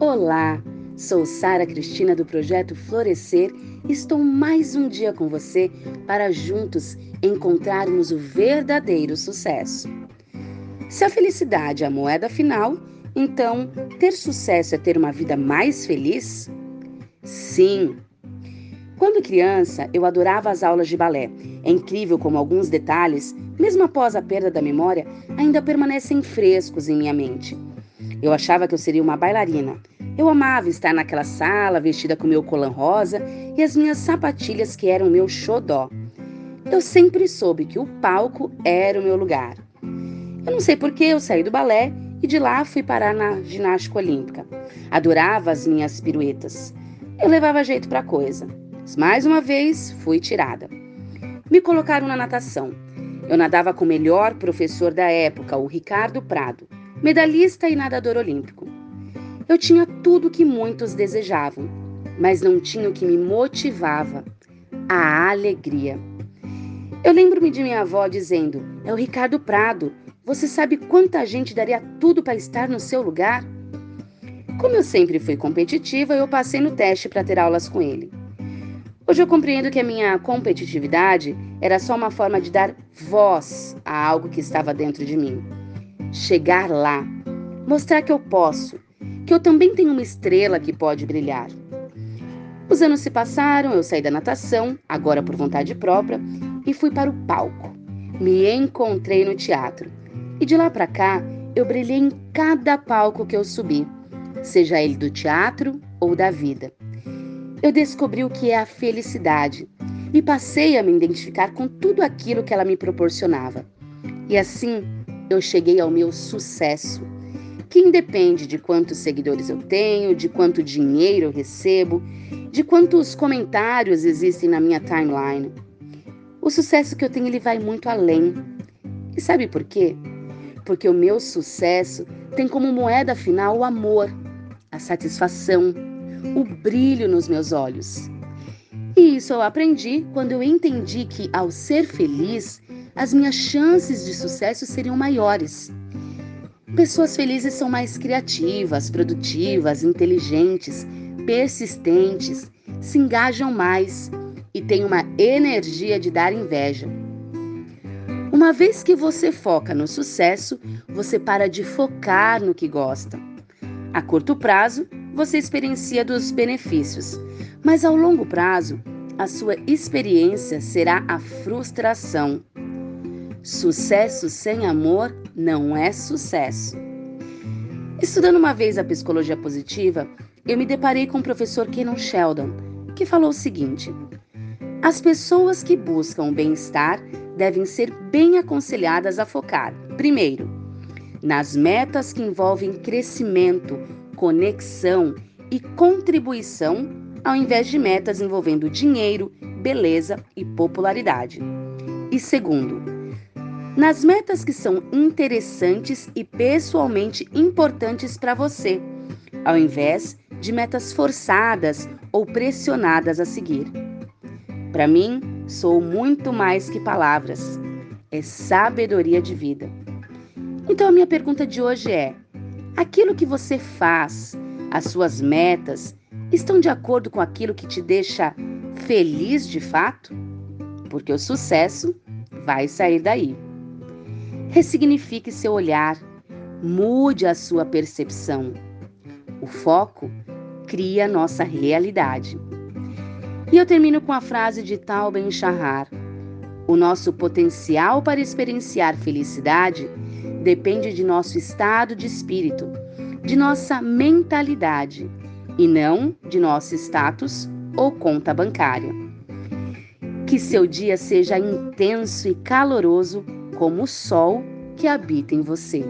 Olá, sou Sara Cristina do projeto Florescer estou mais um dia com você para juntos encontrarmos o verdadeiro sucesso. Se a felicidade é a moeda final, então ter sucesso é ter uma vida mais feliz? Sim! Quando criança, eu adorava as aulas de balé. É incrível como alguns detalhes, mesmo após a perda da memória, ainda permanecem frescos em minha mente. Eu achava que eu seria uma bailarina. Eu amava estar naquela sala vestida com meu colã rosa e as minhas sapatilhas que eram meu xodó. Eu sempre soube que o palco era o meu lugar. Eu não sei por que eu saí do balé e de lá fui parar na ginástica olímpica. Adorava as minhas piruetas. Eu levava jeito para coisa. Mas mais uma vez fui tirada. Me colocaram na natação. Eu nadava com o melhor professor da época, o Ricardo Prado medalhista e nadador olímpico. Eu tinha tudo que muitos desejavam, mas não tinha o que me motivava: a alegria. Eu lembro-me de minha avó dizendo: É o Ricardo Prado. Você sabe quanta gente daria tudo para estar no seu lugar? Como eu sempre fui competitiva, eu passei no teste para ter aulas com ele. Hoje eu compreendo que a minha competitividade era só uma forma de dar voz a algo que estava dentro de mim chegar lá, mostrar que eu posso, que eu também tenho uma estrela que pode brilhar. Os anos se passaram, eu saí da natação, agora por vontade própria, e fui para o palco. Me encontrei no teatro. E de lá para cá, eu brilhei em cada palco que eu subi, seja ele do teatro ou da vida. Eu descobri o que é a felicidade e passei a me identificar com tudo aquilo que ela me proporcionava. E assim, eu cheguei ao meu sucesso, que independe de quantos seguidores eu tenho, de quanto dinheiro eu recebo, de quantos comentários existem na minha timeline. O sucesso que eu tenho ele vai muito além. E sabe por quê? Porque o meu sucesso tem como moeda final o amor, a satisfação, o brilho nos meus olhos. E isso eu aprendi quando eu entendi que, ao ser feliz, as minhas chances de sucesso seriam maiores. Pessoas felizes são mais criativas, produtivas, inteligentes, persistentes, se engajam mais e têm uma energia de dar inveja. Uma vez que você foca no sucesso, você para de focar no que gosta. A curto prazo, você experiencia dos benefícios, mas ao longo prazo, a sua experiência será a frustração. Sucesso sem amor não é sucesso. Estudando uma vez a psicologia positiva, eu me deparei com o professor Kenan Sheldon, que falou o seguinte: As pessoas que buscam o bem-estar devem ser bem aconselhadas a focar, primeiro, nas metas que envolvem crescimento, conexão e contribuição, ao invés de metas envolvendo dinheiro, beleza e popularidade. E segundo, nas metas que são interessantes e pessoalmente importantes para você, ao invés de metas forçadas ou pressionadas a seguir. Para mim, sou muito mais que palavras, é sabedoria de vida. Então a minha pergunta de hoje é: aquilo que você faz, as suas metas, estão de acordo com aquilo que te deixa feliz de fato? Porque o sucesso vai sair daí. Ressignifique seu olhar, mude a sua percepção. O foco cria nossa realidade. E eu termino com a frase de Tal Ben Shahar: O nosso potencial para experienciar felicidade depende de nosso estado de espírito, de nossa mentalidade e não de nosso status ou conta bancária. Que seu dia seja intenso e caloroso como o sol que habita em você.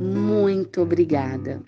Muito obrigada.